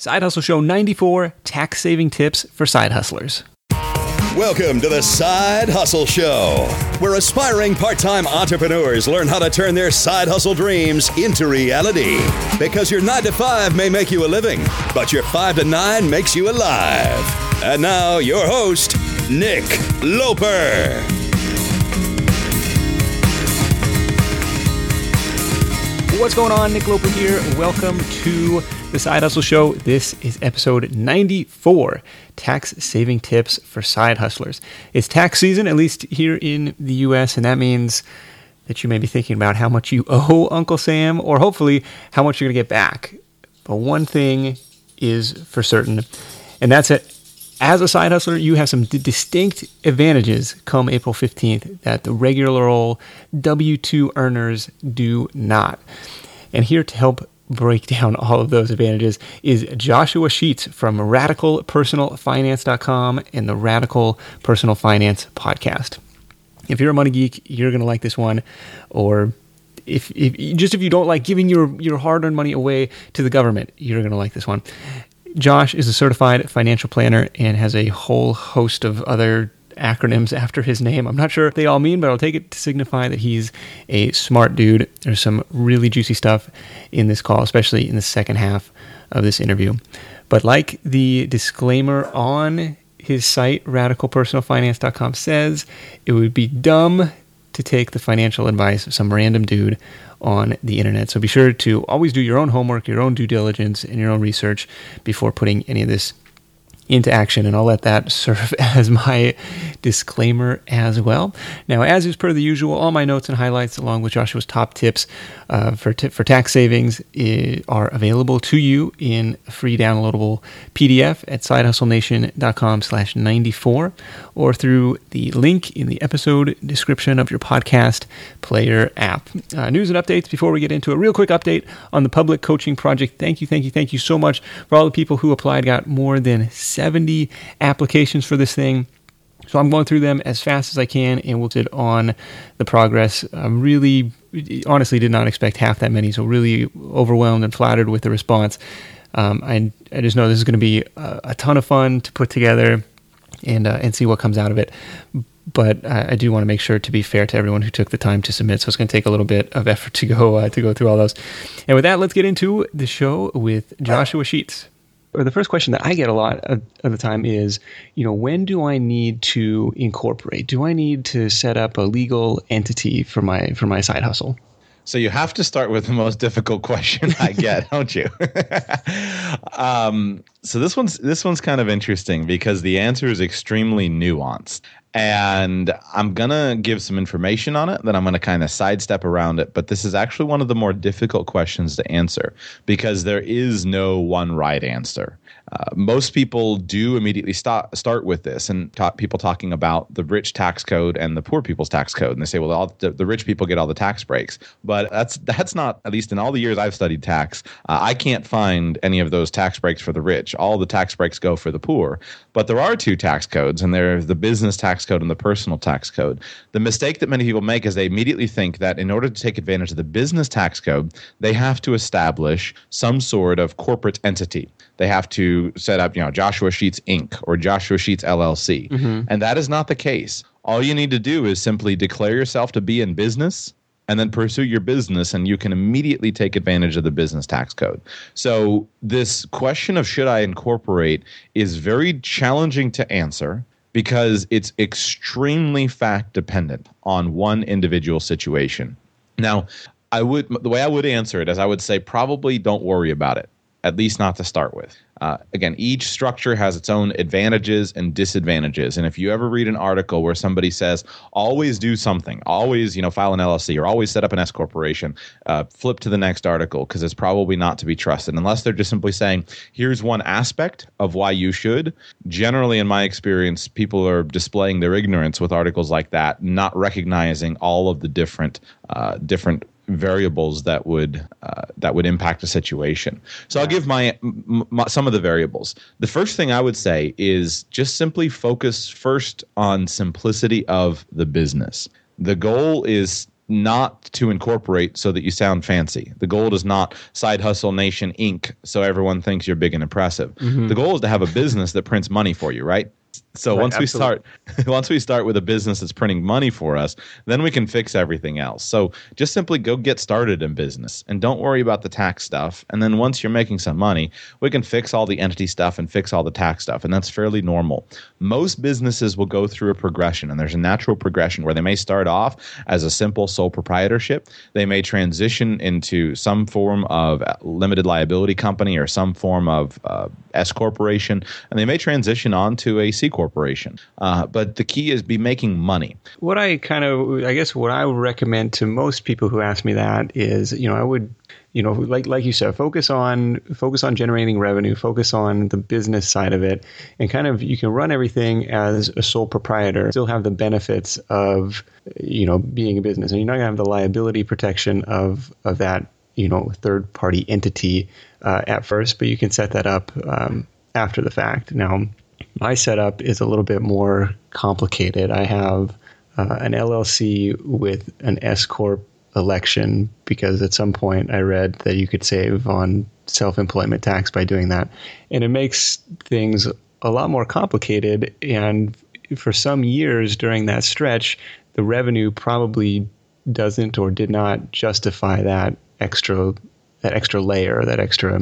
Side Hustle Show 94 Tax Saving Tips for Side Hustlers. Welcome to the Side Hustle Show, where aspiring part time entrepreneurs learn how to turn their side hustle dreams into reality. Because your 9 to 5 may make you a living, but your 5 to 9 makes you alive. And now, your host, Nick Loper. What's going on? Nick Loper here. Welcome to the Side Hustle Show. This is episode 94 Tax Saving Tips for Side Hustlers. It's tax season, at least here in the US, and that means that you may be thinking about how much you owe Uncle Sam or hopefully how much you're going to get back. But one thing is for certain, and that's that as a side hustler, you have some d- distinct advantages come April 15th that the regular old W 2 earners do not. And here to help break down all of those advantages is Joshua Sheats from radicalpersonalfinance.com and the Radical Personal Finance podcast. If you're a money geek, you're going to like this one. Or if, if just if you don't like giving your, your hard earned money away to the government, you're going to like this one. Josh is a certified financial planner and has a whole host of other acronyms after his name. I'm not sure they all mean, but I'll take it to signify that he's a smart dude. There's some really juicy stuff in this call, especially in the second half of this interview. But like the disclaimer on his site, radicalpersonalfinance.com says, it would be dumb to take the financial advice of some random dude on the internet. So be sure to always do your own homework, your own due diligence, and your own research before putting any of this into action, and I'll let that serve as my disclaimer as well. Now, as is per the usual, all my notes and highlights, along with Joshua's top tips uh, for t- for tax savings, are available to you in free downloadable PDF at sidehustlenation.com slash 94 or through the link in the episode description of your podcast player app. Uh, news and updates before we get into a real quick update on the public coaching project. Thank you, thank you, thank you so much for all the people who applied. Got more than 70 applications for this thing. So I'm going through them as fast as I can and we'll sit on the progress. I'm really, honestly, did not expect half that many. So really overwhelmed and flattered with the response. Um, I, I just know this is going to be a, a, ton of fun to put together and uh, and see what comes out of it. But I, I do want to make sure to be fair to everyone who took the time to submit. So it's going to take a little bit of effort to go uh, to go through all those. And with that, let's get into the show with Joshua Sheats or the first question that I get a lot of, of, the time is, you know, when do I need to incorporate? Do I need to set up a legal entity for my for my side hustle? So you have to start with the most difficult question I get, don't you? um, so this one's this one's kind of interesting because the answer is extremely nuanced, and I'm gonna give some information on it. Then I'm gonna kind of sidestep around it. But this is actually one of the more difficult questions to answer because there is no one right answer. Uh, most people do immediately start start with this, and people talking about the rich tax code and the poor people's tax code, and they say, well, all the, the rich people get all the tax breaks, but that's that's not at least in all the years I've studied tax, uh, I can't find any of those tax breaks for the rich. All the tax breaks go for the poor, but there are two tax codes, and they're the business tax code and the personal tax code. The mistake that many people make is they immediately think that in order to take advantage of the business tax code, they have to establish some sort of corporate entity they have to set up, you know, Joshua Sheats Inc. or Joshua Sheats LLC. Mm-hmm. And that is not the case. All you need to do is simply declare yourself to be in business and then pursue your business and you can immediately take advantage of the business tax code. So this question of should I incorporate is very challenging to answer because it's extremely fact dependent on one individual situation. Now, I would the way I would answer it is I would say probably don't worry about it at least not to start with. Uh, again, each structure has its own advantages and disadvantages. And if you ever read an article where somebody says, always do something, always, you know, file an LLC or always set up an S corporation, uh, flip to the next article because it's probably not to be trusted unless they're just simply saying, here's one aspect of why you should. Generally, in my experience, people are displaying their ignorance with articles like that, not recognizing all of the different, uh, different variables that would uh, that would impact a situation. So yeah. I'll give my, my, some of the variables. The first thing I would say is just simply focus first on simplicity of the business. The goal is not to incorporate so that you sound fancy. The goal is not Side Hustle Nation Inc. so everyone thinks you're big and impressive. The goal is to have a business that prints money for you, right? So Right, once we start once we start with a business that's printing money for us, then we can fix everything else. So just simply go get started in business and don't worry about the tax stuff. And then once you're making some money, we can fix all the entity stuff and fix all the tax stuff. And that's fairly normal. Most businesses will go through a progression and there's a natural progression where they may start off as a simple sole proprietorship. They may transition into some form of limited liability company or some form of uh, S corporation, and they may transition on to a C corporation. Uh, but the key is be making money. what I kind of, I guess, what I would recommend to most people who ask me that is, you know, I would, you know, like like you said, focus on focus on generating revenue, focus on the business side of it, and kind of you can run everything as a sole proprietor, still have the benefits of, you know, being a business, and you're not gonna have the liability protection of of that, you know, third party entity uh, at first, but you can set that up um, after the fact. Now, my setup is a little bit more complicated. I have uh, an LLC with an S corp election because at some point I read that you could save on self-employment tax by doing that, and it makes things a lot more complicated. And for some years during that stretch, the revenue probably doesn't or did not justify that extra that extra layer, that extra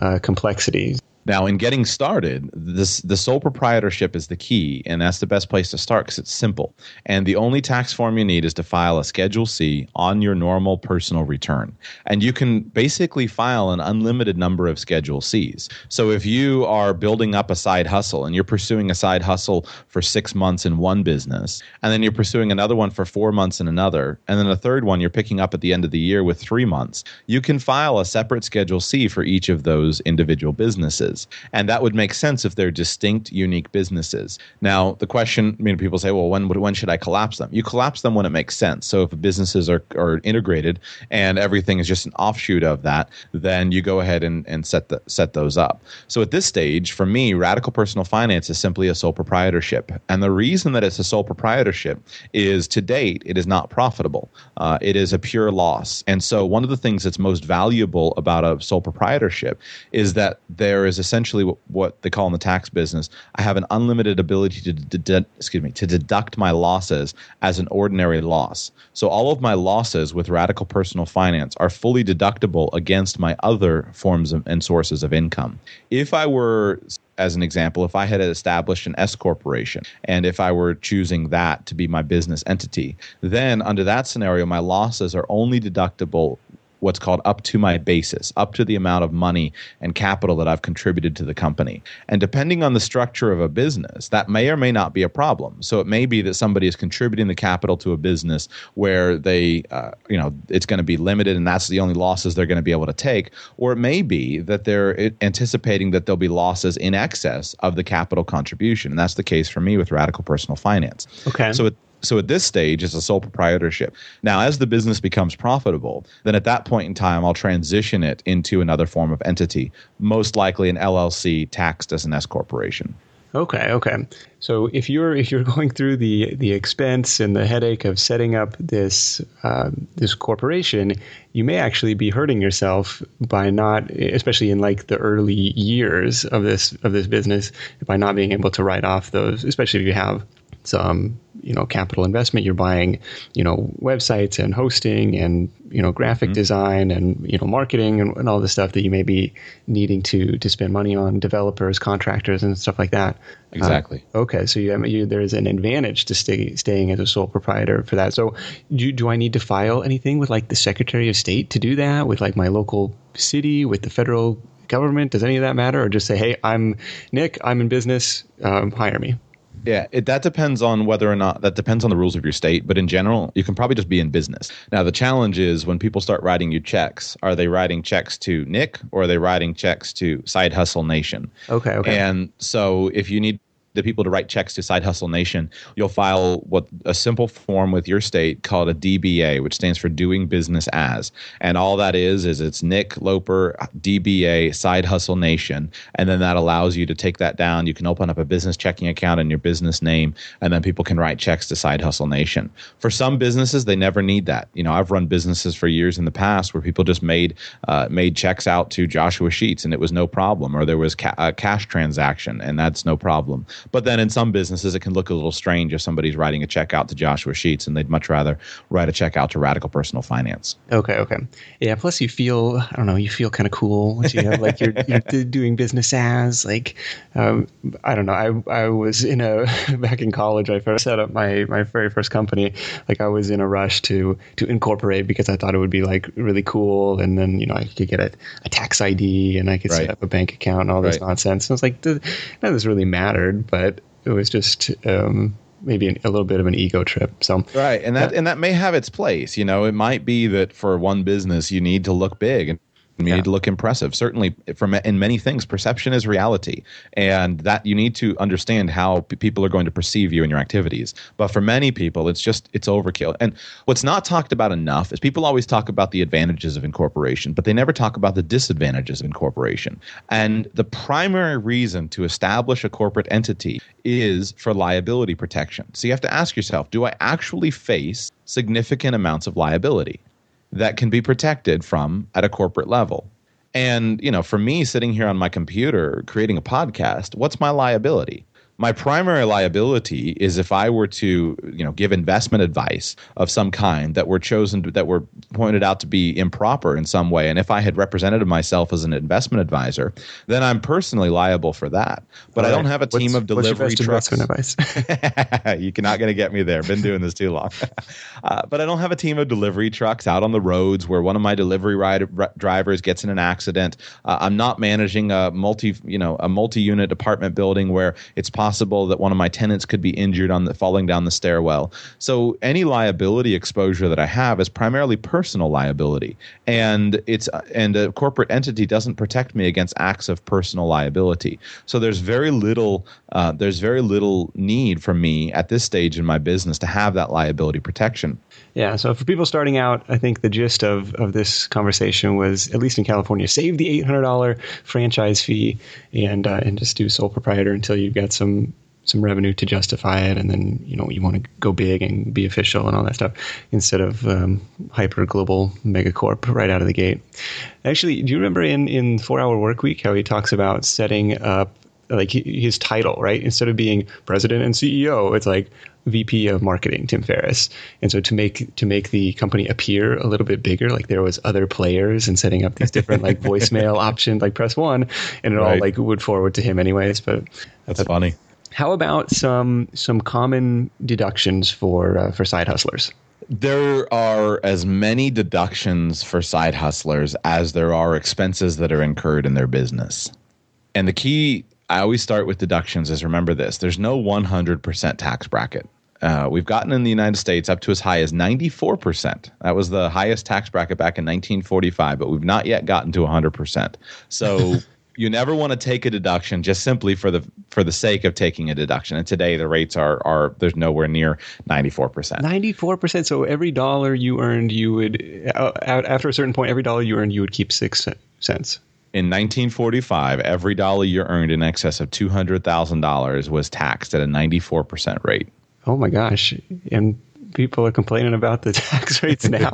uh, complexity. Now, in getting started, this the sole proprietorship is the key, and that's the best place to start because it's simple. And the only tax form you need is to file a Schedule C on your normal personal return, and you can basically file an unlimited number of Schedule Cs. So, if you are building up a side hustle and you're pursuing a side hustle for six months in one business, and then you're pursuing another one for four months in another, and then a third one you're picking up at the end of the year with three months, you can file a separate Schedule C for each of those individual businesses. And that would make sense if they're distinct, unique businesses. Now, the question, I mean, people say, well, when, when should I collapse them? You collapse them when it makes sense. So if businesses are, are integrated and everything is just an offshoot of that, then you go ahead and, and set, the, set those up. So at this stage, for me, radical personal finance is simply a sole proprietorship. And the reason that it's a sole proprietorship is to date, it is not profitable. Uh, it is a pure loss. And so one of the things that's most valuable about a sole proprietorship is that there is essentially what, what they call in the tax business I have an unlimited ability to dedu- excuse me to deduct my losses as an ordinary loss. So all of my losses with radical personal finance are fully deductible against my other forms of, and sources of income. If I were as an example, if I had established an S corporation and if I were choosing that to be my business entity, then under that scenario, my losses are only deductible what's called up to my basis, up to the amount of money and capital that I've contributed to the company. And depending on the structure of a business, that may or may not be a problem. So it may be that somebody is contributing the capital to a business where they, uh, you know, it's going to be limited and that's the only losses they're going to be able to take. Or it may be that they're anticipating that there'll be losses in excess of the capital contribution. And that's the case for me with radical personal finance. Okay. So it, so at this stage, it's a sole proprietorship. Now, as the business becomes profitable, then at that point in time, I'll transition it into another form of entity, most likely an LLC taxed as an S corporation. Okay, okay. So if you're if you're going through the the expense and the headache of setting up this um, this corporation, you may actually be hurting yourself by not, especially in like the early years of this of this business, by not being able to write off those, especially if you have some you know capital investment. You're buying you know websites and hosting and you know graphic design and you know marketing and, and all the stuff that you may be needing to to spend money on developers contractors and stuff like that. Exactly. Uh, okay so you, you there's an advantage to stay, staying as a sole proprietor for that. So do, do i need to file anything with like the secretary of state to do that with like my local city with the federal government? Does any of that matter? Or just say hey i'm nick i'm in business um, hire me Yeah, it, that depends on whether or not that depends on the rules of your state. But in general, you can probably just be in business. Now, the challenge is when people start writing you checks, are they writing checks to Nick or are they writing checks to Side Hustle Nation? Okay, okay. And so if you need the people to write checks to Side Hustle Nation, you'll file what a simple form with your state called a DBA, which stands for Doing Business As. And all that is is it's Nick Loper DBA Side Hustle Nation, and then that allows you to take that down. You can open up a business checking account in your business name, and then people can write checks to Side Hustle Nation. For some businesses, they never need that. You know, I've run businesses for years in the past where people just made uh, made checks out to Joshua Sheats, and it was no problem, or there was ca- a cash transaction, and that's no problem. But then in some businesses, it can look a little strange if somebody's writing a check out to Joshua Sheats, and they'd much rather write a check out to Radical Personal Finance. Okay, okay, yeah. Plus, you feel I don't know, you feel kind of cool. You have like you're, you're doing business as like um, I don't know. I I was in a back in college. I first set up my my very first company. Like I was in a rush to to incorporate because I thought it would be like really cool, and then you know I could get a, a tax ID and I could right. set up a bank account and all this nonsense. And I was like, none of this really mattered, but it was just. Um, maybe an, a little bit of an ego trip. So right, and that, and that may have its place. You know, it might be that for one business you need to look big, and you yeah. need to look impressive. Certainly, from in many things, perception is reality, and that you need to understand how p- people are going to perceive you and your activities. But for many people, it's just it's overkill. And what's not talked about enough is people always talk about the advantages of incorporation, but they never talk about the disadvantages of incorporation. And the primary reason to establish a corporate entity is for liability protection. So you have to ask yourself: Do I actually face significant amounts of liability? That can be protected from at a corporate level. And, you know, for me sitting here on my computer creating a podcast, what's my liability? My primary liability is if I were to, you know, give investment advice of some kind that were chosen to, that were pointed out to be improper in some way, and if I had represented myself as an investment advisor, then I'm personally liable for that. But I don't have a team what's, of delivery trucks. advice? You're not going to get me there. Been doing this too long. uh, but I don't have a team of delivery trucks out on the roads where one of my delivery ride, r- drivers gets in an accident. Uh, I'm not managing a multi, you know, a multi-unit apartment building where it's possible possible that one of my tenants could be injured on the falling down the stairwell. So any liability exposure that I have is primarily personal liability, and it's and a corporate entity doesn't protect me against acts of personal liability. So there's very little uh, there's very little need for me at this stage in my business to have that liability protection. Yeah. So for people starting out, I think the gist of, of this conversation was, at least in California, save the eight hundred dollar franchise fee and uh, and just do sole proprietor until you've got some some revenue to justify it, and then you know you want to go big and be official and all that stuff instead of um, hyper global megacorp right out of the gate. Actually, do you remember in in Four Hour Work Week how he talks about setting up like his title, right? Instead of being president and CEO, it's like VP of marketing, Tim Ferriss. And so to make to make the company appear a little bit bigger, like there was other players and setting up these different like voicemail options, like press one, and it right. all like would forward to him anyways. But that's but, funny. How about some some common deductions for uh, for side hustlers? There are as many deductions for side hustlers as there are expenses that are incurred in their business. And the key I always start with deductions is remember this there's no 100% tax bracket. Uh, we've gotten in the United States up to as high as 94%. That was the highest tax bracket back in 1945, but we've not yet gotten to 100%. So you never want to take a deduction just simply for the for the sake of taking a deduction. And today the rates are are there's nowhere near 94%. 94%. So every dollar you earned, you would uh, after a certain point, every dollar you earned, you would keep six cents. In 1945, every dollar you earned in excess of $200,000 was taxed at a 94% rate. Oh my gosh. And people are complaining about the tax rates now.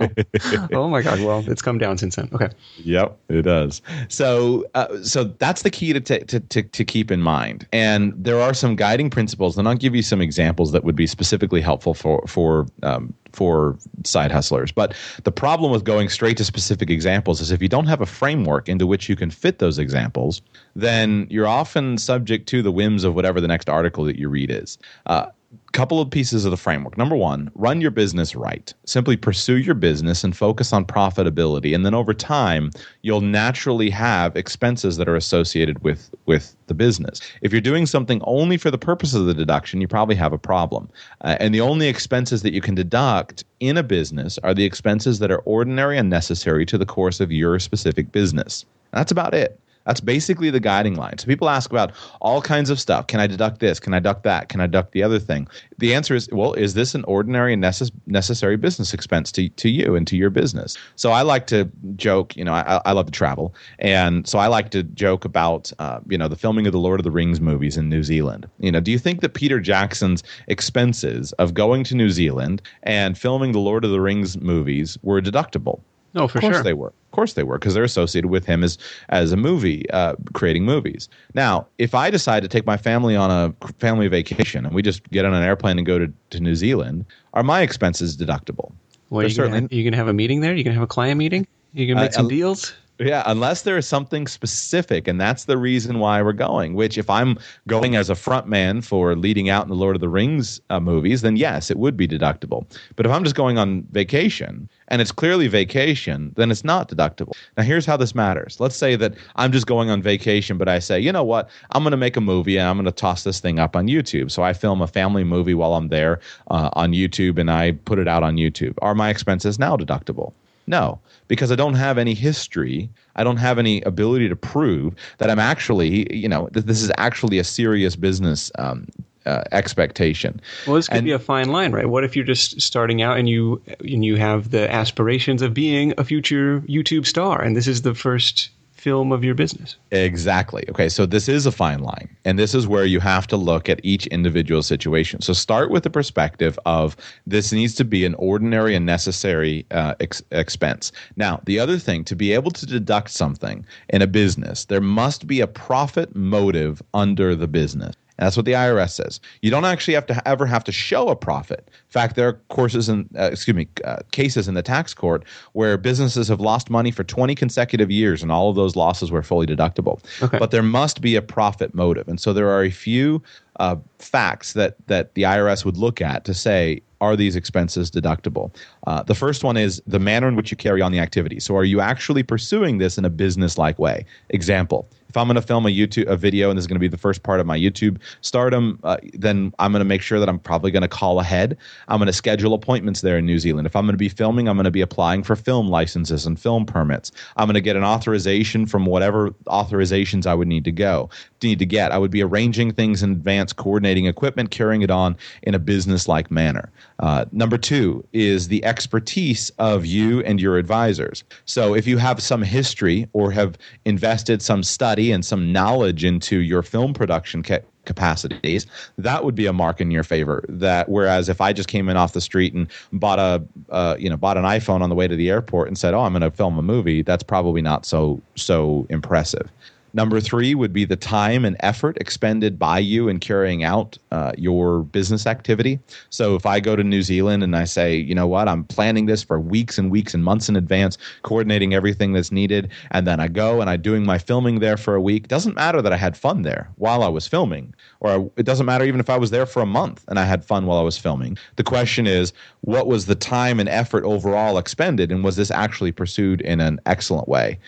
oh my god! Well, it's come down since then. Okay. Yep, it does. So, uh, so that's the key to, t- to, to to keep in mind. And there are some guiding principles, and I'll give you some examples that would be specifically helpful for for um, for side hustlers. But the problem with going straight to specific examples is if you don't have a framework into which you can fit those examples, then you're often subject to the whims of whatever the next article that you read is. Uh, couple of pieces of the framework. Number one, run your business right. Simply pursue your business and focus on profitability. And then over time, you'll naturally have expenses that are associated with, with the business. If you're doing something only for the purpose of the deduction, you probably have a problem. Uh, and the only expenses that you can deduct in a business are the expenses that are ordinary and necessary to the course of your specific business. That's about it. That's basically the guiding line. So people ask about all kinds of stuff. Can I deduct this? Can I deduct that? Can I deduct the other thing? The answer is, well, is this an ordinary and necess- necessary business expense to, to you and to your business? So I like to joke, you know, I, I love to travel. And so I like to joke about, uh, you know, the filming of the Lord of the Rings movies in New Zealand. You know, do you think that Peter Jackson's expenses of going to New Zealand and filming the Lord of the Rings movies were deductible? No, for of course sure. they were. Of course they were, because they're associated with him as as a movie, uh, creating movies. Now, if I decide to take my family on a family vacation and we just get on an airplane and go to, to New Zealand, are my expenses deductible? Well, you certainly- have, you gonna have a meeting there? You gonna have a client meeting? You gonna make I- some I- deals? Yeah, unless there is something specific, and that's the reason why we're going. Which, if I'm going as a front man for leading out in the Lord of the Rings uh, movies, then yes, it would be deductible. But if I'm just going on vacation and it's clearly vacation, then it's not deductible. Now, here's how this matters. Let's say that I'm just going on vacation, but I say, you know what, I'm going to make a movie and I'm going to toss this thing up on YouTube. So I film a family movie while I'm there uh, on YouTube and I put it out on YouTube. Are my expenses now deductible? No, because I don't have any history. I don't have any ability to prove that I'm actually, you know, that this is actually a serious business um, uh, expectation. Well, this could And- be a fine line, right? What if you're just starting out and you and you have the aspirations of being a future YouTube star, and this is the first film of your business? Exactly. Okay, so this is a fine line, and this is where you have to look at each individual situation. So start with the perspective of this needs to be an ordinary and necessary uh, ex- expense. Now, the other thing to be able to deduct something in a business, there must be a profit motive under the business. That's what the IRS says. You don't actually have to ever have to show a profit. In fact, there are courses and uh, excuse me, uh, cases in the tax court where businesses have lost money for 20 consecutive years, and all of those losses were fully deductible. Okay. But there must be a profit motive, and so there are a few uh, facts that that the IRS would look at to say. Are these expenses deductible? Uh, the first one is the manner in which you carry on the activity. So, are you actually pursuing this in a business-like way? Example: if I'm going to film a YouTube a video and this is going to be the first part of my YouTube stardom, uh, then I'm going to make sure that I'm probably going to call ahead. I'm going to schedule appointments there in New Zealand. If I'm going to be filming, I'm going to be applying for film licenses and film permits. I'm going to get an authorization from whatever authorizations I would need to go need to get. I would be arranging things in advance, coordinating equipment, carrying it on in a business-like manner. Uh, number two is the expertise of you and your advisors. So if you have some history or have invested some study and some knowledge into your film production ca- capacities, that would be a mark in your favor. That whereas if I just came in off the street and bought a uh, you know bought an iPhone on the way to the airport and said, "Oh, I'm going to film a movie," that's probably not so so impressive. Number three would be the time and effort expended by you in carrying out uh, your business activity. So if I go to New Zealand and I say, you know what, I'm planning this for weeks and weeks and months in advance, coordinating everything that's needed, and then I go and I'm doing my filming there for a week, doesn't matter that I had fun there while I was filming, or it doesn't matter even if I was there for a month and I had fun while I was filming. The question is, what was the time and effort overall expended, and was this actually pursued in an excellent way?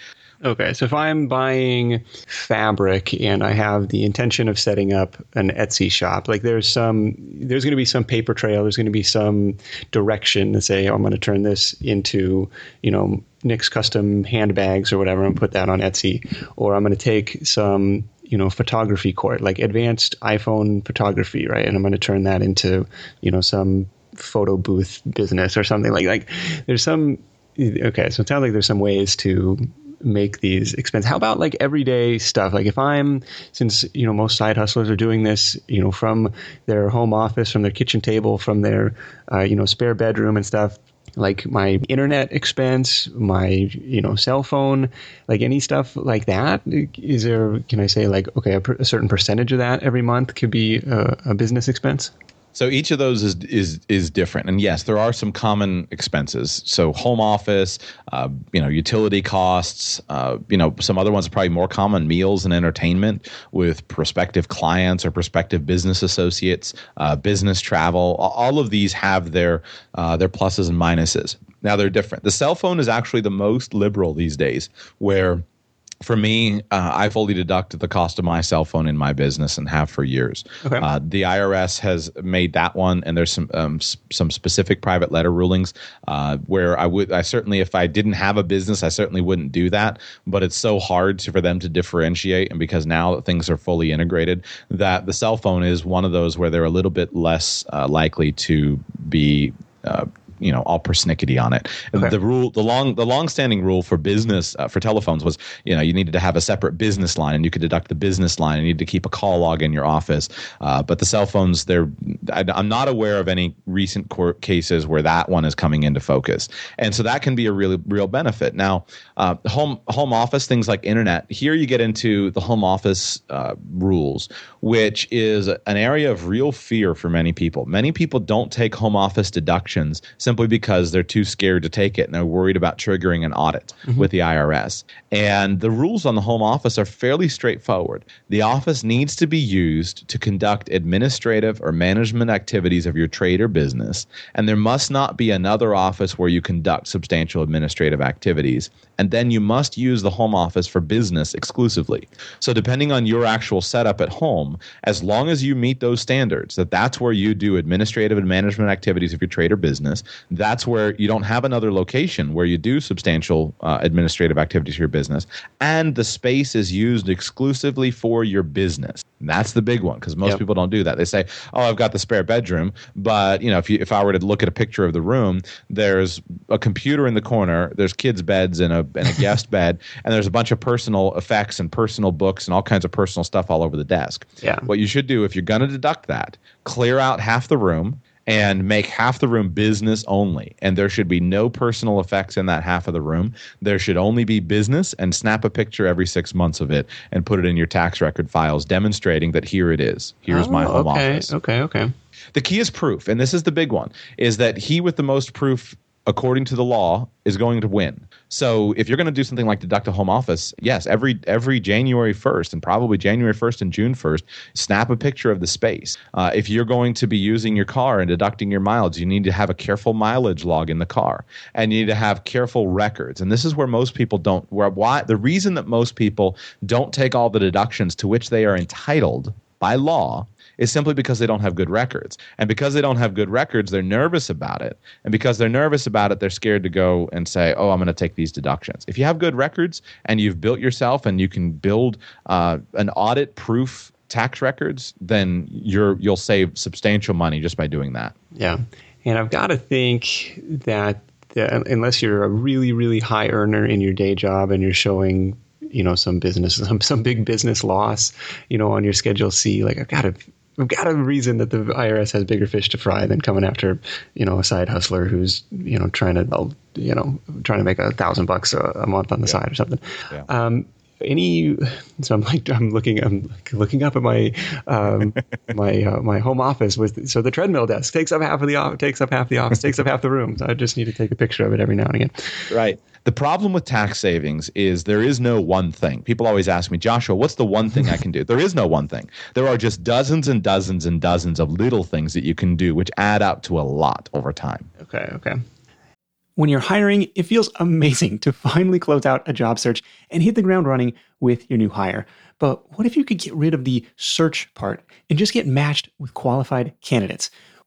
Okay, so if I'm buying fabric and I have the intention of setting up an Etsy shop, like there's some, there's going to be some paper trail, there's going to be some direction to say, oh, I'm going to turn this into, you know, Nick's custom handbags or whatever, and put that on Etsy, or I'm going to take some, you know, photography court, like advanced iPhone photography, right, and I'm going to turn that into, you know, some photo booth business or something like like. There's some. Okay, so it sounds like there's some ways to make these expenses. How about like everyday stuff? Like if I'm, since you know most side hustlers are doing this, you know, from their home office, from their kitchen table, from their, uh, you know, spare bedroom and stuff. Like my internet expense, my you know cell phone, like any stuff like that. Is there? Can I say like okay, a, per, a certain percentage of that every month could be a, a business expense? So each of those is is is different, and yes, there are some common expenses. So home office, uh, you know, utility costs, uh, you know, some other ones are probably more common: meals and entertainment with prospective clients or prospective business associates, uh, business travel. All of these have their uh, their pluses and minuses. Now they're different. The cell phone is actually the most liberal these days, where for me, uh, I fully deduct the cost of my cell phone in my business and have for years. Okay. Uh, the IRS has made that one, and there's some um, s- some specific private letter rulings uh, where I would I certainly if I didn't have a business, I certainly wouldn't do that. But it's so hard to, for them to differentiate, and because now that things are fully integrated, that the cell phone is one of those where they're a little bit less uh, likely to be. Uh, you know all persnickety on it. Okay. The rule, the long, the long-standing rule for business uh, for telephones was, you know, you needed to have a separate business line, and you could deduct the business line, and you need to keep a call log in your office. Uh, but the cell phones, they're, I, I'm not aware of any recent court cases where that one is coming into focus, and so that can be a really real benefit. Now, uh, home home office things like internet. Here you get into the home office uh, rules, which is an area of real fear for many people. Many people don't take home office deductions simply because they're too scared to take it and they're worried about triggering an audit mm-hmm. with the IRS. And the rules on the home office are fairly straightforward. The office needs to be used to conduct administrative or management activities of your trade or business, and there must not be another office where you conduct substantial administrative activities. And then you must use the home office for business exclusively. So depending on your actual setup at home, as long as you meet those standards, that that's where you do administrative and management activities of your trade or business, that's where you don't have another location where you do substantial uh, administrative activities for your business, and the space is used exclusively for your business. That's the big one because most Yep. people don't do that. They say, "Oh, I've got the spare bedroom," but you know, if you if I were to look at a picture of the room, there's a computer in the corner, there's kids' beds and a and a guest bed, and there's a bunch of personal effects and personal books and all kinds of personal stuff all over the desk. Yeah. What you should do if you're going to deduct that, clear out half the room and make half the room business only. And there should be no personal effects in that half of the room. There should only be business and snap a picture every six months of it and put it in your tax record files demonstrating that here it is. Here's my Oh, home okay, office. Okay, okay. The key is proof, and this is the big one, is that he with the most proof according to the law is going to win. So if you're going to do something like deduct a home office, yes, every every January 1st and probably January 1st and June 1st, snap a picture of the space. Uh, if you're going to be using your car and deducting your mileage, you need to have a careful mileage log in the car, and you need to have careful records. And this is where most people don't. Where why the reason that most people don't take all the deductions to which they are entitled by law is simply because they don't have good records. And because they don't have good records, they're nervous about it. And because they're nervous about it, they're scared to go and say, oh, I'm going to take these deductions. If you have good records and you've built yourself and you can build uh, an audit proof tax records, then you're you'll save substantial money just by doing that. Yeah. And I've got to think that the, unless you're a really, really high earner in your day job and you're showing, you know, some business, some, some big business loss, you know, on your Schedule C, like I've got to. I've got a reason that the IRS has bigger fish to fry than coming after, you know, a side hustler who's, you know, trying to, you know, trying to make a thousand bucks a, month on the side or something. Yeah. Um, any so i'm like i'm looking i'm looking up at my um my uh, my home office with so the treadmill desk takes up half of the office takes up half the office takes up half the room so i just need to take a picture of it every now and again Right. The problem with tax savings is there is no one thing. People always ask me, Joshua, what's the one thing I can do? There is no one thing. There are just dozens and dozens and dozens of little things that you can do, which add up to a lot over time. okay okay when you're hiring it feels amazing to finally close out a job search and hit the ground running with your new hire but what if you could get rid of the search part and just get matched with qualified candidates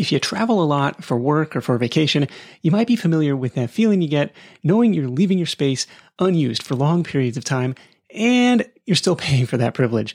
If you travel a lot for work or for vacation, you might be familiar with that feeling you get knowing you're leaving your space unused for long periods of time and you're still paying for that privilege.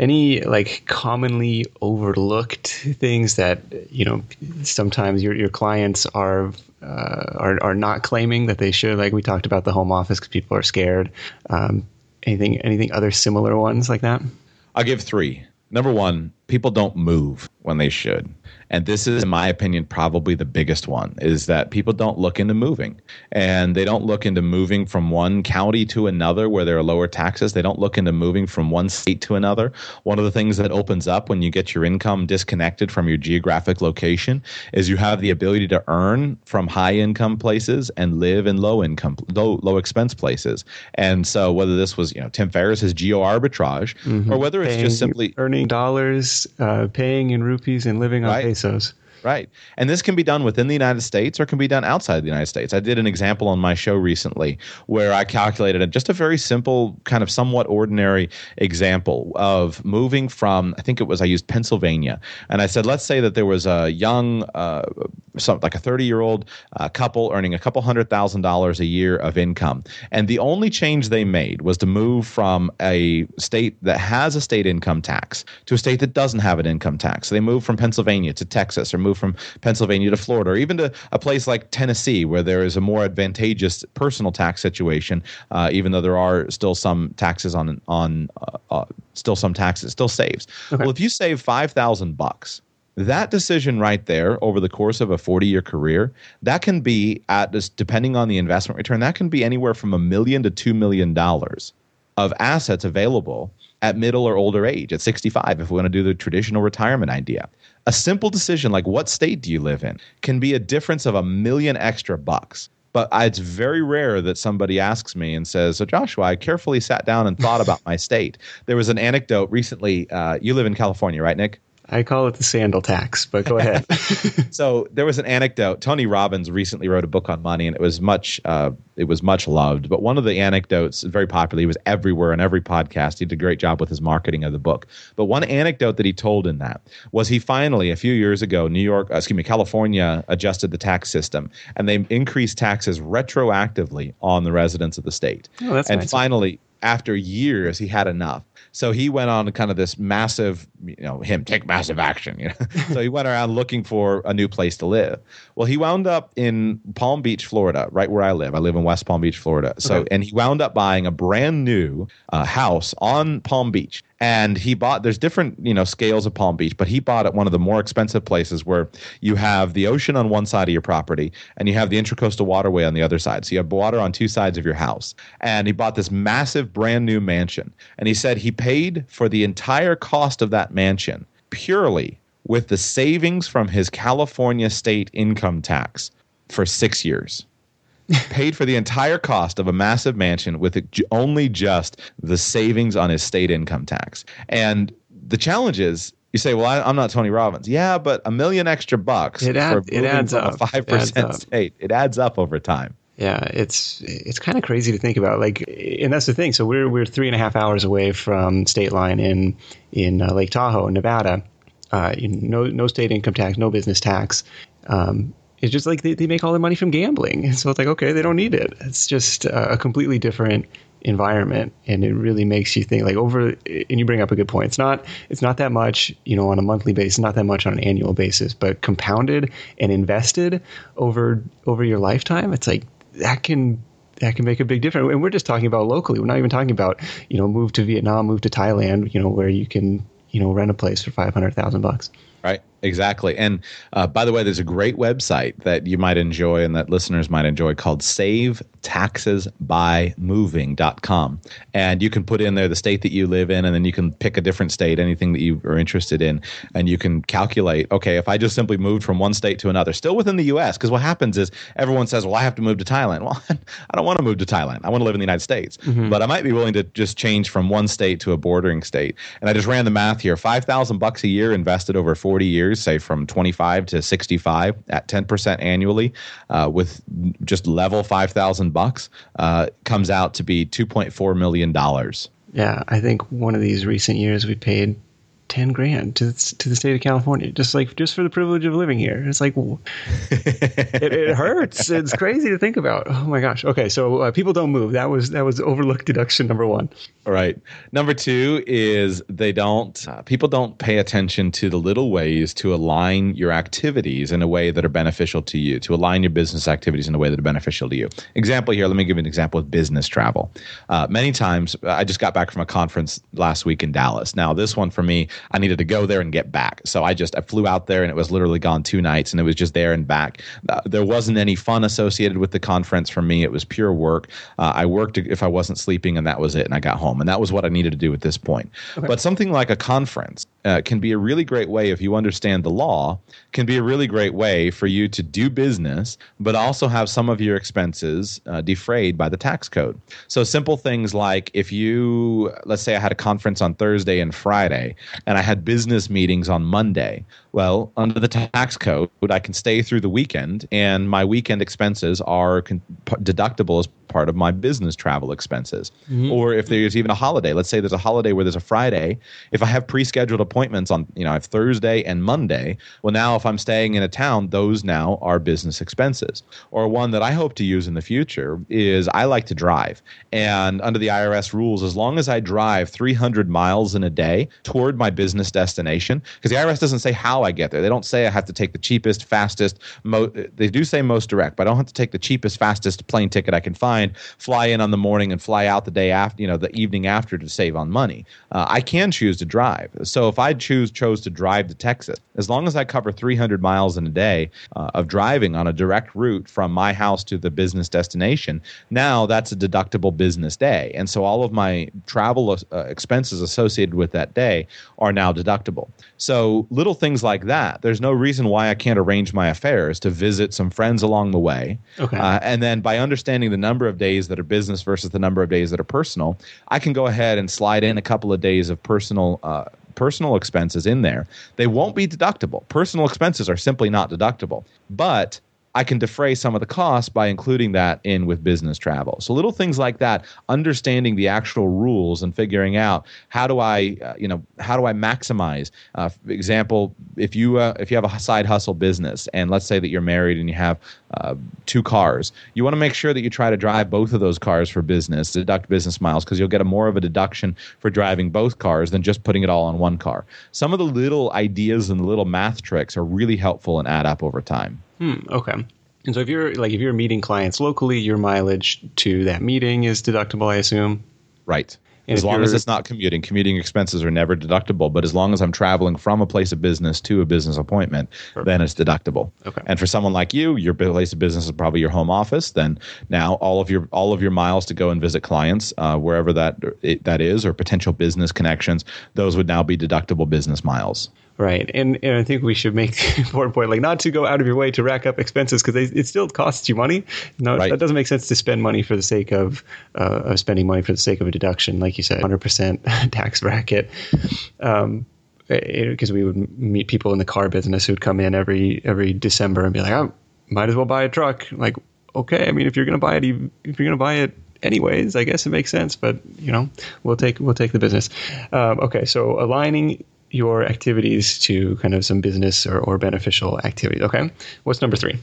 any like commonly overlooked things that you know sometimes your your clients are uh, are are not claiming that they should? Like we talked about the home office because people are scared. Um, anything anything other similar ones like that? I'll give three. Number one people don't move when they should and this is in my opinion probably the biggest one is that people don't look into moving and they don't look into moving from one county to another where there are lower taxes they don't look into moving from one state to another one of the things that opens up when you get your income disconnected from your geographic location is you have the ability to earn from high income places and live in low income low low expense places and so whether this was you know Tim Ferriss's geo arbitrage mm-hmm. or whether it's paying, just simply earning dollars uh, paying in rupees and living on right. Right. And this can be done within the United States or can be done outside the United States. I did an example on my show recently where I calculated a, just a very simple, kind of somewhat ordinary example of moving from, I think it was, I used Pennsylvania. And I said, let's say that there was a young, uh, some, like a 30 year old uh, couple earning a couple hundred thousand dollars a year of income. And the only change they made was to move from a state that has a state income tax to a state that doesn't have an income tax. So they moved from Pennsylvania to Texas or moved from Pennsylvania to Florida, or even to a place like Tennessee, where there is a more advantageous personal tax situation, uh, even though there are still some taxes on on uh, uh, still some taxes, still saves. Okay. Well, if you save five thousand bucks that decision right there over the course of a 40 year career that can be at this depending on the investment return that can be anywhere from a million to two million dollars of assets available at middle or older age at 65 if we want to do the traditional retirement idea a simple decision like what state do you live in can be a difference of a million extra bucks. But it's very rare that somebody asks me and says, So, Joshua, I carefully sat down and thought about my state. There was an anecdote recently. Uh, you live in California, right, Nick? I call it the sandal tax, but go ahead. so there was an anecdote. Tony Robbins recently wrote a book on money, and it was much uh, it was much loved. But one of the anecdotes, very popular, he was everywhere in every podcast. He did a great job with his marketing of the book. But one anecdote that he told in that was he finally, a few years ago, New York, uh, excuse me, California adjusted the tax system, and they increased taxes retroactively on the residents of the state. Oh, that's and nice. finally, after years, he had enough. So he went on kind of this massive, you know, him take massive action. You know, so he went around looking for a new place to live. Well, he wound up in Palm Beach, Florida, right where I live. I live in West Palm Beach, Florida. So, okay. and he wound up buying a brand new uh, house on Palm Beach and he bought there's different you know scales of palm beach but he bought at one of the more expensive places where you have the ocean on one side of your property and you have the intracoastal waterway on the other side. So you have water on two sides of your house. And he bought this massive brand new mansion. And he said he paid for the entire cost of that mansion purely with the savings from his california state income tax for six years paid for the entire cost of a massive mansion with only just the savings on his state income tax. And the challenge is you say, "Well, I, am not Tony Robbins." Yeah, but a million extra bucks it, add, it adds up. Five percent state. It adds up over time. Yeah, it's it's kind of crazy to think about. Like, and that's the thing. So we're we're three and a half hours away from state line in in uh, Lake Tahoe, Nevada. Uh, no no state income tax, no business tax. Um, it's just like they, they make all their money from gambling. So it's like, okay, they don't need it. It's just uh, a completely different environment. And it really makes you think like over and you bring up a good point. It's not it's not that much you know on a monthly basis not that much on an annual basis but compounded and invested over over your lifetime it's like that can that can make a big difference. And we're just talking about locally. We're not even talking about you know move to vietnam move to thailand you know where you can you know rent a place for 500000 bucks. Right Exactly. And uh, by the way, there's a great website that you might enjoy and that listeners might enjoy called savetaxesbymoving.com. And you can put in there the state that you live in, and then you can pick a different state, anything that you are interested in, and you can calculate okay, if I just simply moved from one state to another, still within the US, because what happens is everyone says, well, I have to move to Thailand. Well, I don't want to move to Thailand. I want to live in the United States. Mm-hmm. But I might be willing to just change from one state to a bordering state. And I just ran the math here 5,000 bucks a year invested over 40 years years, say from 25 to 65 at 10% annually, uh, with just level 5,000 bucks, uh, comes out to be 2.4 million dollars. Yeah, I think one of these recent years we paid ten grand to to the state of California, just like just for the privilege of living here. It's like it, it, hurts. It's crazy to think about. Oh my gosh. Okay, so uh, people don't move. That was that was overlooked deduction number one. All right. Number two is they don't. Uh, people don't pay attention to the little ways to align your activities in a way that are beneficial to you. To align your business activities in a way that are beneficial to you. Example here. Let me give you an example of business travel. Uh, many times, I just got back from a conference last week in Dallas. Now, this one for me, I needed to go there and get back. So I just I flew out there and it was literally gone two nights and it was just there and back. Uh, there wasn't any fun associated with the conference for me. It was pure work. Uh, I worked if I wasn't sleeping and that was it. And I got home and that was what I needed to do at this point. Okay. But something like a conference uh, can be a really great way if you understand the law. Can be a really great way for you to do business, but also have some of your expenses uh, defrayed by the tax code. So simple things like if you let's say I had a conference on Thursday and Friday and I had business meetings on Monday. Well, under the tax code, I can stay through the weekend, and my weekend expenses are con- deductible as part of my business travel expenses. Mm-hmm. Or if there's even a holiday, let's say there's a holiday where there's a Friday, if I have pre-scheduled appointments on, you know, I have Thursday and Monday, well, now if I'm staying in a town, those now are business expenses. Or one that I hope to use in the future is I like to drive, and under the IRS rules, as long as I drive 300 miles in a day toward my business destination because the IRS doesn't say how I get there. They don't say I have to take the cheapest, fastest. Mo- they do say most direct, but I don't have to take the cheapest, fastest plane ticket I can find, fly in on the morning and fly out the day after, you know, the evening after to save on money. Uh, I can choose to drive. So if I choose chose to drive to Texas, as long as I cover 300 miles in a day uh, of driving on a direct route from my house to the business destination, now that's a deductible business day, and so all of my travel uh, expenses associated with that day are now deductible. So little things like that. There's no reason why I can't arrange my affairs to visit some friends along the way. Okay. Uh, and then by understanding the number of days that are business versus the number of days that are personal, I can go ahead and slide in a couple of days of personal. Uh, personal expenses in there. They won't be deductible. Personal expenses are simply not deductible. But I can defray some of the costs by including that in with business travel. So little things like that, understanding the actual rules and figuring out how do I, uh, you know, how do I maximize? Uh, for example, if you uh, if you have a side hustle business and let's say that you're married and you have uh, two cars, you want to make sure that you try to drive both of those cars for business, deduct business miles because you'll get a more of a deduction for driving both cars than just putting it all on one car. Some of the little ideas and little math tricks are really helpful and add up over time. Hmm, okay. And so if you're like if you're meeting clients locally, your mileage to that meeting is deductible, I assume. Right. And as long as it's not commuting, commuting expenses are never deductible. But as long as I'm traveling from a place of business to a business appointment, perfect. then it's deductible. Okay. And for someone like you, your place of business is probably your home office. Then now all of your all of your miles to go and visit clients uh, wherever that it, that is, or potential business connections, those would now be deductible business miles. Right, and, and I think we should make the important point, like not to go out of your way to rack up expenses because it still costs you money. No, right. that doesn't make sense to spend money for the sake of uh, of spending money for the sake of a deduction, like you said, hundred percent tax bracket. Um, because we would meet people in the car business who'd come in every every December and be like, "I might as well buy a truck." Like, okay, I mean, if you're gonna buy it, if you're gonna buy it anyways, I guess it makes sense. But you know, we'll take we'll take the business. Um, okay, so aligning your activities to kind of some business or, or beneficial activities. Okay. What's number three?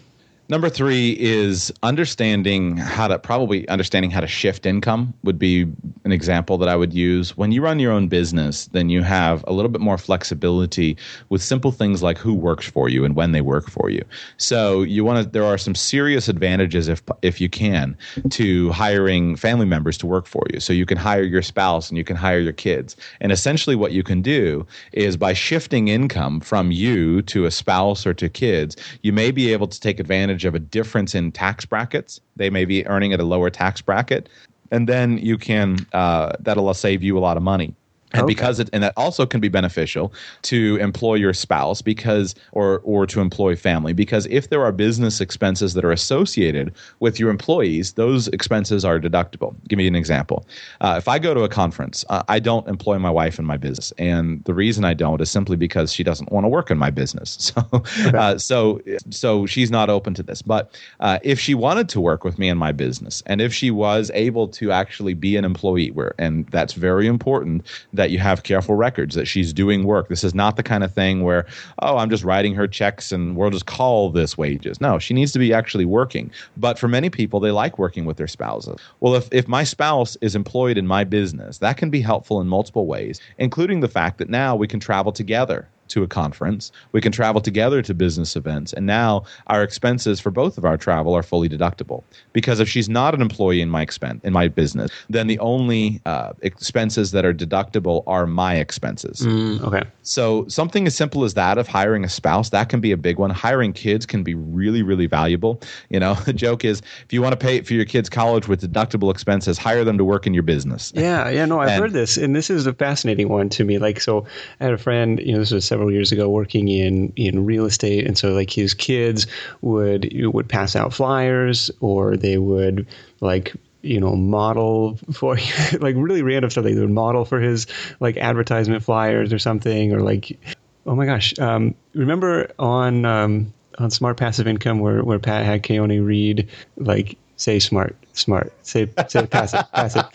Number three is understanding how to probably understanding how to shift income would be an example that I would use. When you run your own business, then you have a little bit more flexibility with simple things like who works for you and when they work for you. So you want to. There are some serious advantages if if you can to hiring family members to work for you. So you can hire your spouse and you can hire your kids. And essentially, what you can do is by shifting income from you to a spouse or to kids, you may be able to take advantage advantage of a difference in tax brackets. They may be earning at a lower tax bracket, and then you can uh, that'll save you a lot of money and okay. because it and that also can be beneficial to employ your spouse because or or to employ family. Because if there are business expenses that are associated with your employees those expenses are deductible. Give me an example. Uh, if i go to a conference uh, i don't employ my wife in my business. And the reason i don't is simply because she doesn't want to work in my business. So okay. uh, so so she's not open to this. But uh, if she wanted to work with me in my business and if she was able to actually be an employee where and that's very important that you have careful records that she's doing work. This is not the kind of thing where, oh, I'm just writing her checks and we'll just call this wages. No, she needs to be actually working. But for many people, they like working with their spouses. Well, if, if my spouse is employed in my business, that can be helpful in multiple ways, including the fact that now we can travel together to a conference. We can travel together to business events. And now our expenses for both of our travel are fully deductible. Because if she's not an employee in my expense in my business, then the only uh, expenses that are deductible are my expenses. Mm, okay. So something as simple as that of hiring a spouse, that can be a big one. Hiring kids can be really, really valuable. You know, the joke is if you want to pay for your kids' college with deductible expenses, hire them to work in your business. Yeah, yeah, no, I've and, heard this. And this is a fascinating one to me. Like, so I had a friend, you know, this was several years ago working in in real estate, and so like his kids would would pass out flyers, or they would like you know model for like really random stuff. Like they would model for his like advertisement flyers or something, or like oh my gosh, um, remember on um, on Smart Passive Income where where Pat had Keoni read like say smart, smart, say say pass it, pass it.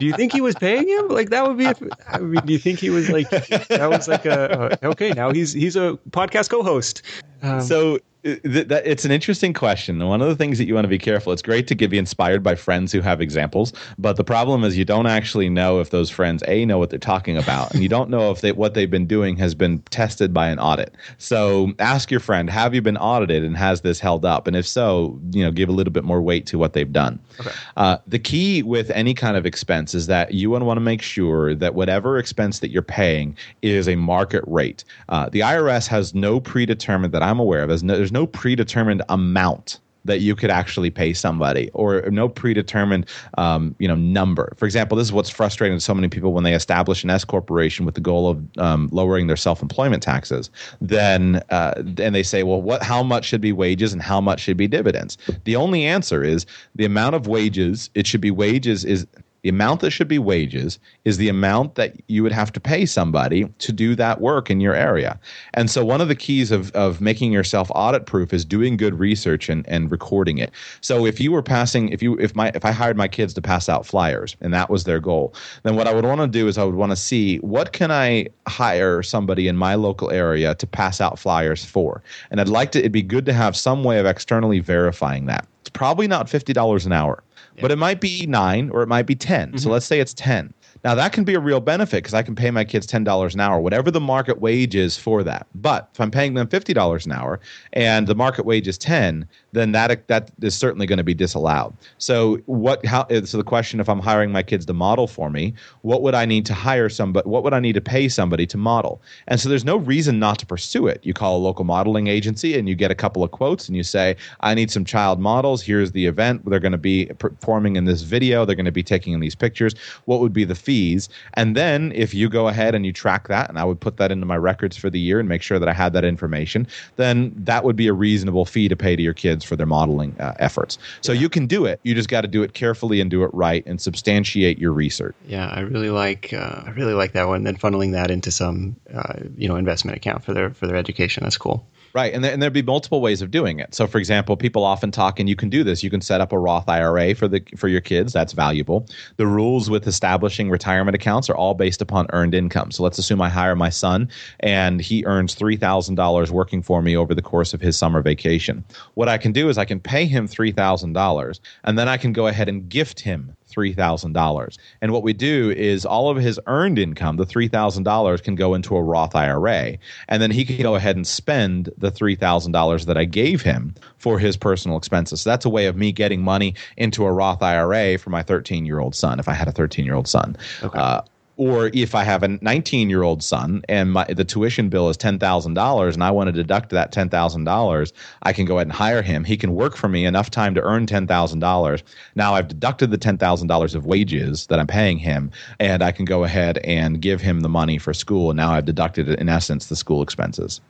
do you think he was paying him? Like that would be. I mean, do you think he was like that was like a, okay? Now he's he's a podcast co-host. Um, so it's an interesting question. One of the things that you want to be careful. It's great to get be inspired by friends who have examples, but the problem is you don't actually know if those friends a know what they're talking about, and you don't know if they, what they've been doing has been tested by an audit. So ask your friend, have you been audited, and has this held up? And if so, you know, give a little bit more weight to what they've done. Okay. Uh, the key with any kind of expense is that you want to make sure that whatever expense that you're paying is a market rate. Uh, the IRS has no predetermined that I'm aware of. There's no, there's no predetermined amount that you could actually pay somebody or no predetermined um, you know number. For example this is what's frustrating to so many people when they establish an s corporation with the goal of um, lowering their self-employment taxes. Then uh, and they say well what how much should be wages and how much should be dividends? The only answer is the amount of wages it should be wages is the amount that should be wages is the amount that you would have to pay somebody to do that work in your area. And so one of the keys of, of making yourself audit proof is doing good research and, and recording it. So if you were passing if you if my if I hired my kids to pass out flyers and that was their goal, then what I would want to do is I would want to see what can I hire somebody in my local area to pass out flyers for. And I'd like to it'd be good to have some way of externally verifying that. It's probably not $50 an hour but it might be nine or it might be 10. Mm-hmm. So let's say it's 10. Now that can be a real benefit because I can pay my kids ten dollars an hour, whatever the market wage is for that. But if I'm paying them fifty dollars an hour and the market wage is ten, then that that is certainly going to be disallowed. So what? How? So the question: If I'm hiring my kids to model for me, what would I need to hire somebody? What would I need to pay somebody to model? And so there's no reason not to pursue it. You call a local modeling agency and you get a couple of quotes and you say, I need some child models. Here's the event. They're going to be performing in this video. They're going to be taking in these pictures. What would be the fees. And then if you go ahead and you track that, and I would put that into my records for the year and make sure that I had that information, then that would be a reasonable fee to pay to your kids for their modeling uh, efforts. So yeah. you can do it. You just got to do it carefully and do it right and substantiate your research. Yeah, I really like uh, I really like that one. Then funneling that into some uh, you know investment account for their for their education. That's cool. Right. And, there, and there'd be multiple ways of doing it. So, for example, people often talk, and you can do this. You can set up a Roth IRA for the for your kids. That's valuable. The rules with establishing retirement accounts are all based upon earned income. So let's assume I hire my son and he earns $3,000 working for me over the course of his summer vacation. What I can do is I can pay him $3,000 and then I can go ahead and gift him $3,000. And what we do is all of his earned income, the $3,000, can go into a Roth IRA. And then he can go ahead and spend the $3,000 that I gave him for his personal expenses. So that's a way of me getting money into a Roth IRA for my 13 year old son, if I had a 13 year old son. Okay. Uh, or if I have a 19 year old son and my, the tuition bill is $10,000 and I want to deduct that $10,000, I can go ahead and hire him. He can work for me enough time to earn $10,000. Now I've deducted the $10,000 of wages that I'm paying him and I can go ahead and give him the money for school. And now I've deducted, in essence, the school expenses.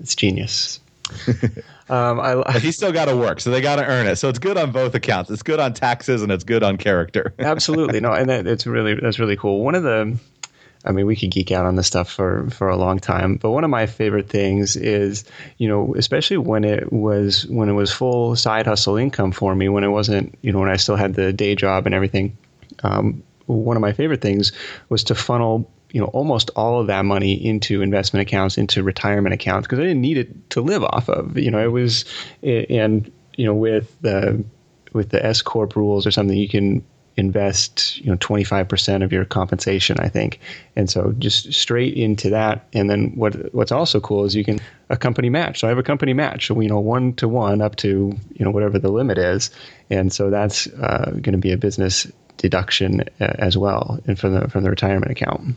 It's genius. um, I, but he's still got to work, so they got to earn it. So it's good on both accounts. It's good on taxes and it's good on character. Absolutely, no, and that, it's really that's really cool. One of the, I mean, we could geek out on this stuff for for a long time, but one of my favorite things is, you know, especially when it was when it was full side hustle income for me, when it wasn't, you know, when I still had the day job and everything. Um, one of my favorite things was to funnel you know almost all of that money into investment accounts, into retirement accounts because I didn't need it to live off of. You know, it was and you know with the with the S corp rules or something, you can invest you know 25% of your compensation i think. And so just straight into that. And then what what's also cool is you can a company match. So i have a company match so you know one to one up to you know whatever the limit is. And so that's uh, going to be a business deduction uh, as well and from the from the retirement account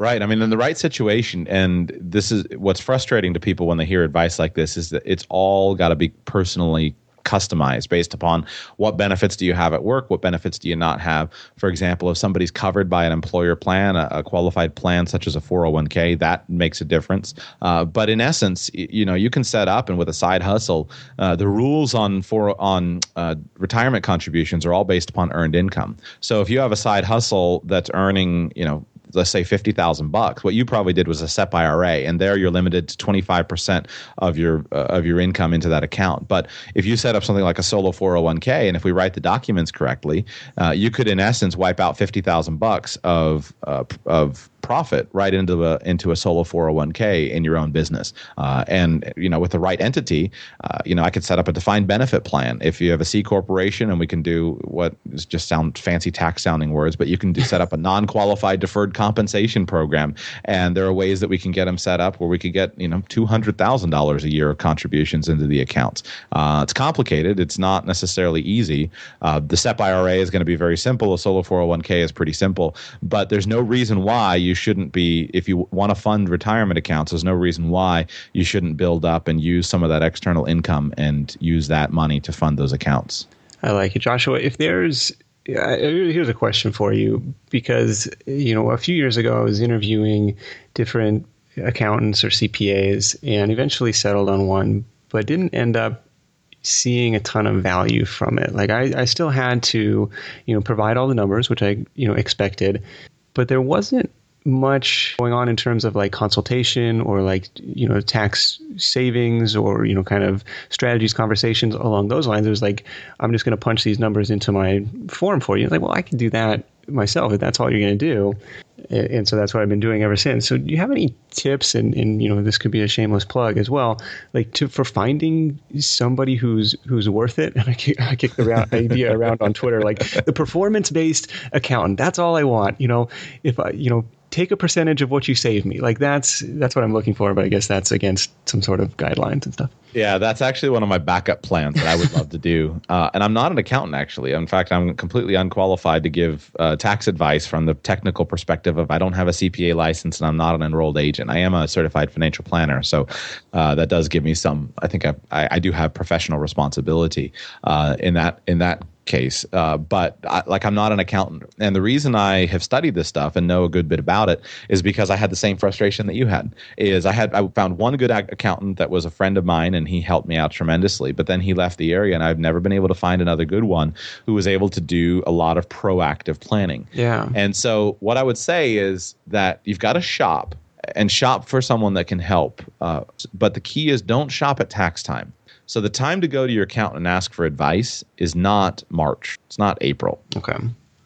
Right. I mean, in the right situation, and this is what's frustrating to people when they hear advice like this is that it's all got to be personally customized based upon what benefits do you have at work, what benefits do you not have. For example, if somebody's covered by an employer plan, a, a qualified plan such as a 401k, that makes a difference. Uh, but in essence, you know, you can set up and with a side hustle, uh, the rules on for on uh, retirement contributions are all based upon earned income. So if you have a side hustle that's earning, you know, let's say 50,000 bucks. What you probably did was a SEP IRA and there you're limited to 25% of your uh, of your income into that account. But if you set up something like a solo 401k and if we write the documents correctly, uh, you could in essence wipe out 50,000 bucks of uh, of profit right into a into a solo 401k in your own business. Uh, and you know, with the right entity, uh, you know, I could set up a defined benefit plan. If you have a C corporation, and we can do what is just sound fancy tax sounding words, but you can do, set up a non-qualified deferred compensation program. And there are ways that we can get them set up where we could get you know two hundred thousand dollars a year of contributions into the accounts. Uh, it's complicated. It's not necessarily easy. Uh, the SEP IRA is going to be very simple. A solo 401k is pretty simple, but there's no reason why you shouldn't be if you want to fund retirement accounts there's no reason why you shouldn't build up and use some of that external income and use that money to fund those accounts i like it joshua if there's here's a question for you because you know a few years ago i was interviewing different accountants or cpas and eventually settled on one but didn't end up seeing a ton of value from it. Like I, I still had to, you know, provide all the numbers, which I, you know, expected, but there wasn't much going on in terms of like consultation or like you know tax savings or you know kind of strategies conversations along those lines. It was like i'm just going to punch these numbers into my form for you. It's like well i can do that myself if that's all you're going to do and so that's what i've been doing ever since. So do you have any tips? And, and you know this could be a shameless plug as well. Like to for finding somebody who's who's worth it. And i kick, I kick the idea around on twitter like the performance based accountant. That's all i want. You know if i you know take a percentage of what you save me. Like that's that's what I'm looking for, but I guess that's against some sort of guidelines and stuff. Yeah, that's actually one of my backup plans that I would love to do. Uh, and I'm not an accountant, actually. In fact, I'm completely unqualified to give uh, tax advice from the technical perspective of I don't have a CPA license and I'm not an enrolled agent. I am a certified financial planner, so uh, that does give me some. I think I, I, I do have professional responsibility uh, in that in that case. Uh, but I, like I'm not an accountant, and the reason I have studied this stuff and know a good bit about it is because I had the same frustration that you had. Is I had I found one good accountant that was a friend of mine, and he helped me out tremendously. But then he left the area, and I've never been able to find another good one who was able to do a lot of proactive planning. Yeah. And so what I would say is that you've got to shop and shop for someone that can help. Uh, but the key is don't shop at tax time. So the time to go to your accountant and ask for advice is not March. It's not April. Okay.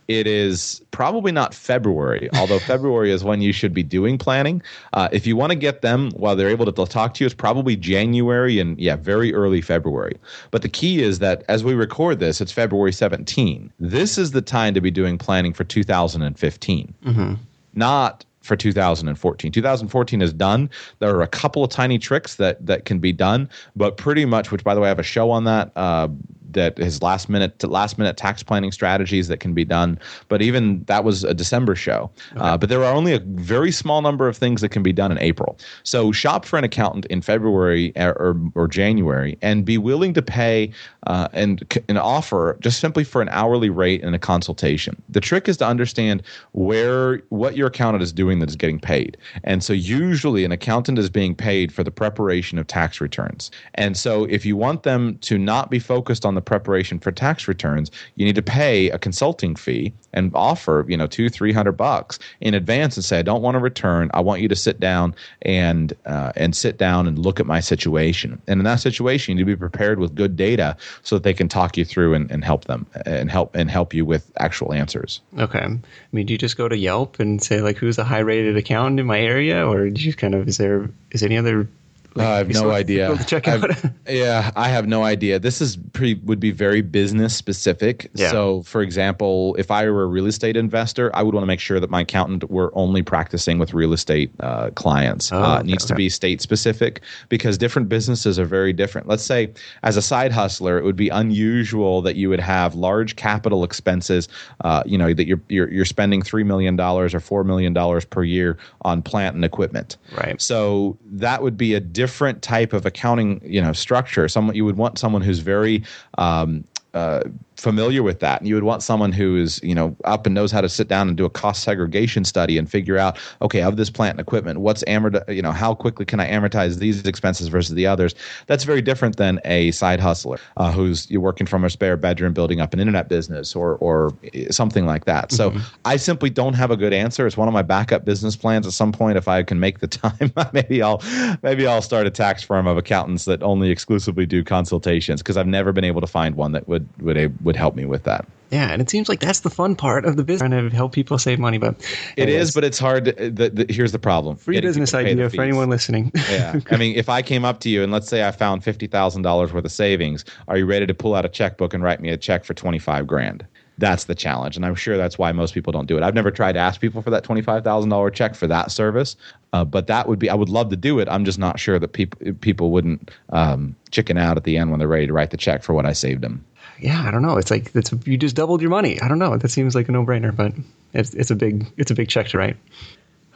It is probably not February, although February is when you should be doing planning. Uh, if you want to get them while they're able to talk to you, it's probably January and yeah, very early February. But the key is that as we record this, it's February 17. This is the time to be doing planning for 2015, mm-hmm. not for 2014. 2014 is done. There are a couple of tiny tricks that that can be done, but pretty much, which by the way, I have a show on that. Uh, that his last minute last minute tax planning strategies that can be done. But even that was a December show. Okay. Uh, but there are only a very small number of things that can be done in April. So shop for an accountant in February or, or, or January and be willing to pay uh, and an offer just simply for an hourly rate and a consultation. The trick is to understand where what your accountant is doing that is getting paid. And so usually an accountant is being paid for the preparation of tax returns. And so if you want them to not be focused on the preparation for tax returns, you need to pay a consulting fee and offer, you know, two, three hundred bucks in advance and say, I don't want to return. I want you to sit down and uh, and sit down and look at my situation. And in that situation, you need to be prepared with good data so that they can talk you through and, and help them and help and help you with actual answers. Okay. I mean, do you just go to Yelp and say like, who's a high rated accountant in my area, or do you kind of is there is any other like, I have no idea. Check out. yeah, I have no idea. This is pretty would be very business specific. Yeah. So, for example, if I were a real estate investor, I would want to make sure that my accountant were only practicing with real estate uh, clients. Oh, uh, it needs okay. to be state specific because different businesses are very different. Let's say, as a side hustler, it would be unusual that you would have large capital expenses. Uh, you know that you're, you're you're spending three million dollars or four million dollars per year on plant and equipment. Right. So that would be a different different type of accounting you know structure. Someone you would want someone who's very um, uh, familiar with that. And you would want someone who is you know up and knows how to sit down and do a cost segregation study and figure out okay of this plant and equipment what's amorti- you know how quickly can i amortize these expenses versus the others? That's very different than a side hustler uh, who's you're working from a spare bedroom building up an internet business or or something like that. So mm-hmm. i simply don't have a good answer. It's one of my backup business plans. At some point if i can make the time maybe i'll maybe i'll start a tax firm of accountants that only exclusively do consultations because i've never been able to find one that would would would help me with that. Yeah, and it seems like that's the fun part of the business, trying to help people save money. But it is, but it's hard. To, the, the, here's the problem: free business idea for anyone listening. yeah, I mean, if I came up to you and let's say I found fifty thousand dollars worth of savings, are you ready to pull out a checkbook and write me a check for twenty five grand? That's the challenge, and I'm sure that's why most people don't do it. I've never tried to ask people for that twenty five thousand dollar check for that service, uh, but that would be. I would love to do it. I'm just not sure that people people wouldn't um, chicken out at the end when they're ready to write the check for what I saved them yeah, I don't know. It's like it's you just doubled your money. I don't know. That seems like a no brainer, but it's it's a big it's a big check to write.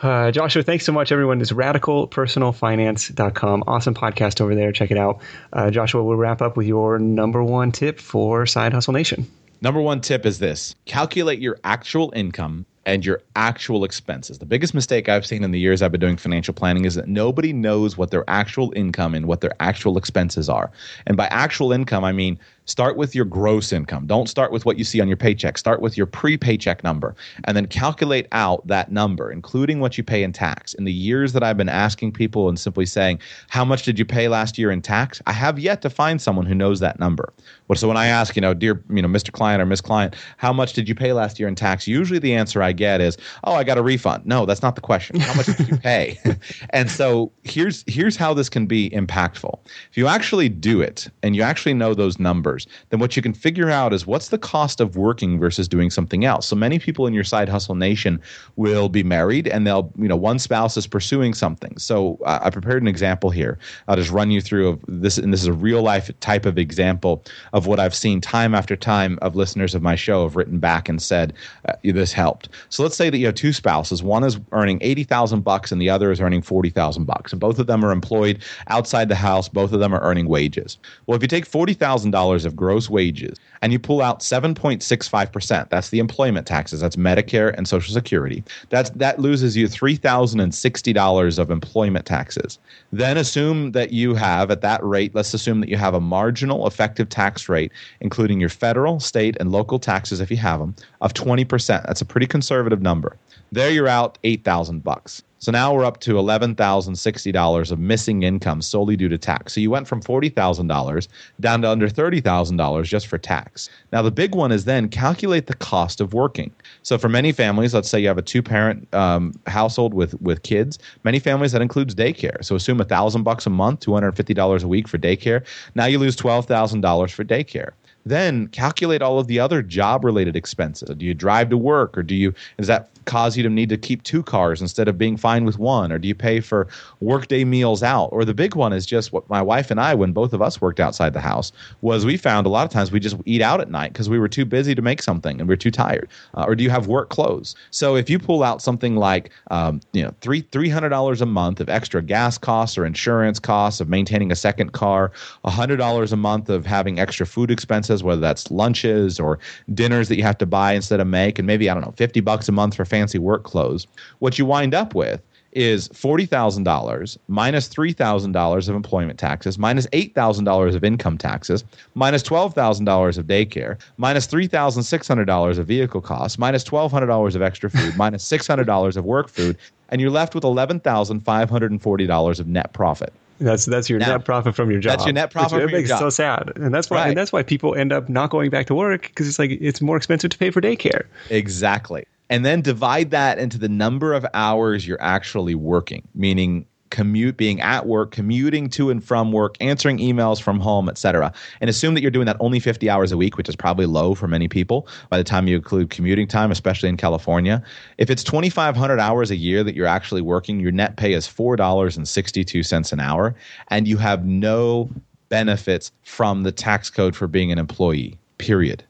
Uh, Joshua, thanks so much, everyone. It's radicalpersonalfinance.com. Awesome podcast over there. Check it out. Uh, Joshua, we'll wrap up with your number one tip for Side Hustle Nation. Number one tip is this calculate your actual income and your actual expenses. The biggest mistake I've seen in the years I've been doing financial planning is that nobody knows what their actual income and what their actual expenses are. And by actual income, I mean Start with your gross income. Don't start with what you see on your paycheck. Start with your pre paycheck number and then calculate out that number, including what you pay in tax. In the years that I've been asking people and simply saying, How much did you pay last year in tax? I have yet to find someone who knows that number. So when I ask, you know, dear, you know, Mr. Client or Miss Client, how much did you pay last year in tax? Usually the answer I get is, Oh, I got a refund. No, that's not the question. How much did you pay? and so here's here's how this can be impactful. If you actually do it and you actually know those numbers, then what you can figure out is what's the cost of working versus doing something else. So many people in your side hustle nation will be married and they'll, you know, one spouse is pursuing something. So uh, I prepared an example here. I'll just run you through of this, and this is a real life type of example of what I've seen time after time of listeners of my show have written back and said uh, this helped. So let's say that you have two spouses. One is earning eighty thousand bucks, and the other is earning forty thousand bucks, and both of them are employed outside the house. Both of them are earning wages. Well, if you take forty thousand dollars of gross wages and you pull out 7.65%, that's the employment taxes, that's Medicare and Social Security. That's that loses you $3,060 of employment taxes. Then assume that you have at that rate, let's assume that you have a marginal effective tax rate including your federal, state and local taxes if you have them of 20%. That's a pretty conservative number. There you're out 8,000 bucks. So now we're up to $11,060 of missing income solely due to tax. So you went from $40,000 down to under $30,000 just for tax. Now, the big one is then calculate the cost of working. So for many families, let's say you have a two parent um, household with, with kids, many families that includes daycare. So assume 1000 bucks a month, $250 a week for daycare. Now you lose $12,000 for daycare then calculate all of the other job related expenses. Do you drive to work or do you does that cause you to need to keep two cars instead of being fine with one? Or do you pay for workday meals out? Or the big one is just what my wife and I, when both of us worked outside the house, was we found a lot of times we just eat out at night because we were too busy to make something and we are too tired. Uh, or do you have work clothes? So if you pull out something like um, you know three three hundred dollars a month of extra gas costs or insurance costs of maintaining a second car, hundred dollars a month of having extra food expenses, whether that's lunches or dinners that you have to buy instead of make, and maybe I don't know fifty bucks a month for fancy work clothes. What you wind up with is $40,000 minus $3,000 of employment taxes, minus $8,000 of income taxes, minus $12,000 of daycare, minus $3,600 of vehicle costs, minus $1,200 of extra food, minus $600 of work food, and you're left with $11,540 of net profit. That's that's your now, net profit from your job. That's your net profit which from your job. so sad, and that's why right. and that's why people end up not going back to work because it's like it's more expensive to pay for daycare. Exactly and then divide that into the number of hours you're actually working, meaning commute being at work commuting to and from work answering emails from home etc and assume that you're doing that only 50 hours a week which is probably low for many people by the time you include commuting time especially in california. If it's 2500 hours a year that you're actually working your net pay is $4.62 an hour and you have no benefits from the tax code for being an employee period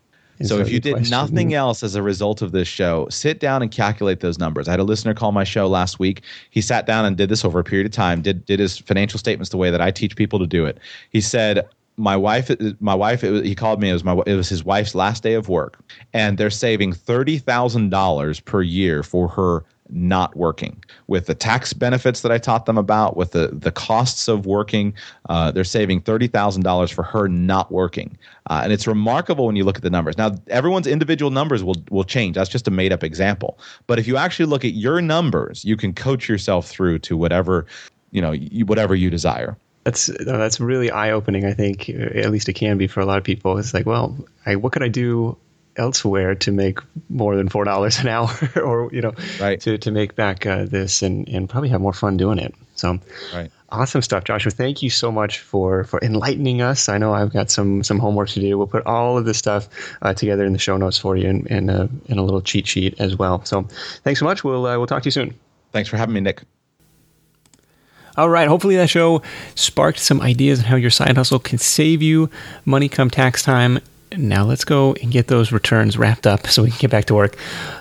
so if you did question. nothing else as a result of this show, sit down and calculate those numbers. I had a listener call my show last week. He sat down and did this over a period of time, did did his financial statements the way that I teach people to do it. He said, my wife my wife was, he called me it was my it was his wife's last day of work and they're saving $30,000 per year for her not working. With the tax benefits that I taught them about, with the, the costs of working, uh, they're saving $30,000 for her not working. Uh, and it's remarkable when you look at the numbers. Now, everyone's individual numbers will, will change. That's just a made up example. But if you actually look at your numbers, you can coach yourself through to whatever, you know, you, whatever you desire. That's that's really eye opening. I think, at least it can be for a lot of people. It's like, well, I, what could I do elsewhere to make more than four dollars an hour, or you know, right. to to make back uh, this and and probably have more fun doing it. So, right. Awesome stuff, Joshua. Thank you so much for for enlightening us. I know I've got some some homework to do. We'll put all of this stuff uh, together in the show notes for you and and, uh, and a little cheat sheet as well. So, thanks so much. We'll uh, we'll talk to you soon. Thanks for having me, Nick. All right. Hopefully, that show sparked some ideas on how your side hustle can save you money come tax time now let's go and get those returns wrapped up so we can get back to work.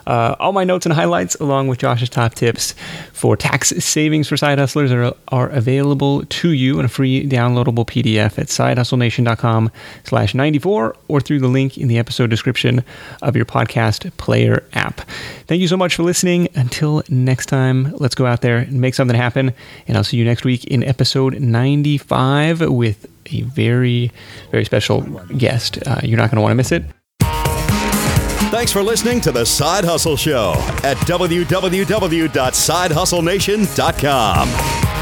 Uh, all my notes and highlights, along with Josh's top tips for tax savings for side hustlers, are, are available to you in a free downloadable PDF at sidehustlenation.com slash 94 or through the link in the episode description of your podcast player app. Thank you so much for listening. Until next time, let's go out there and make something happen. And I'll see you next week in episode 95 with a very, very special guest. Uh, you're not going to want to miss it. Thanks for listening to the Side Hustle Show at www.sidehustlenation.com.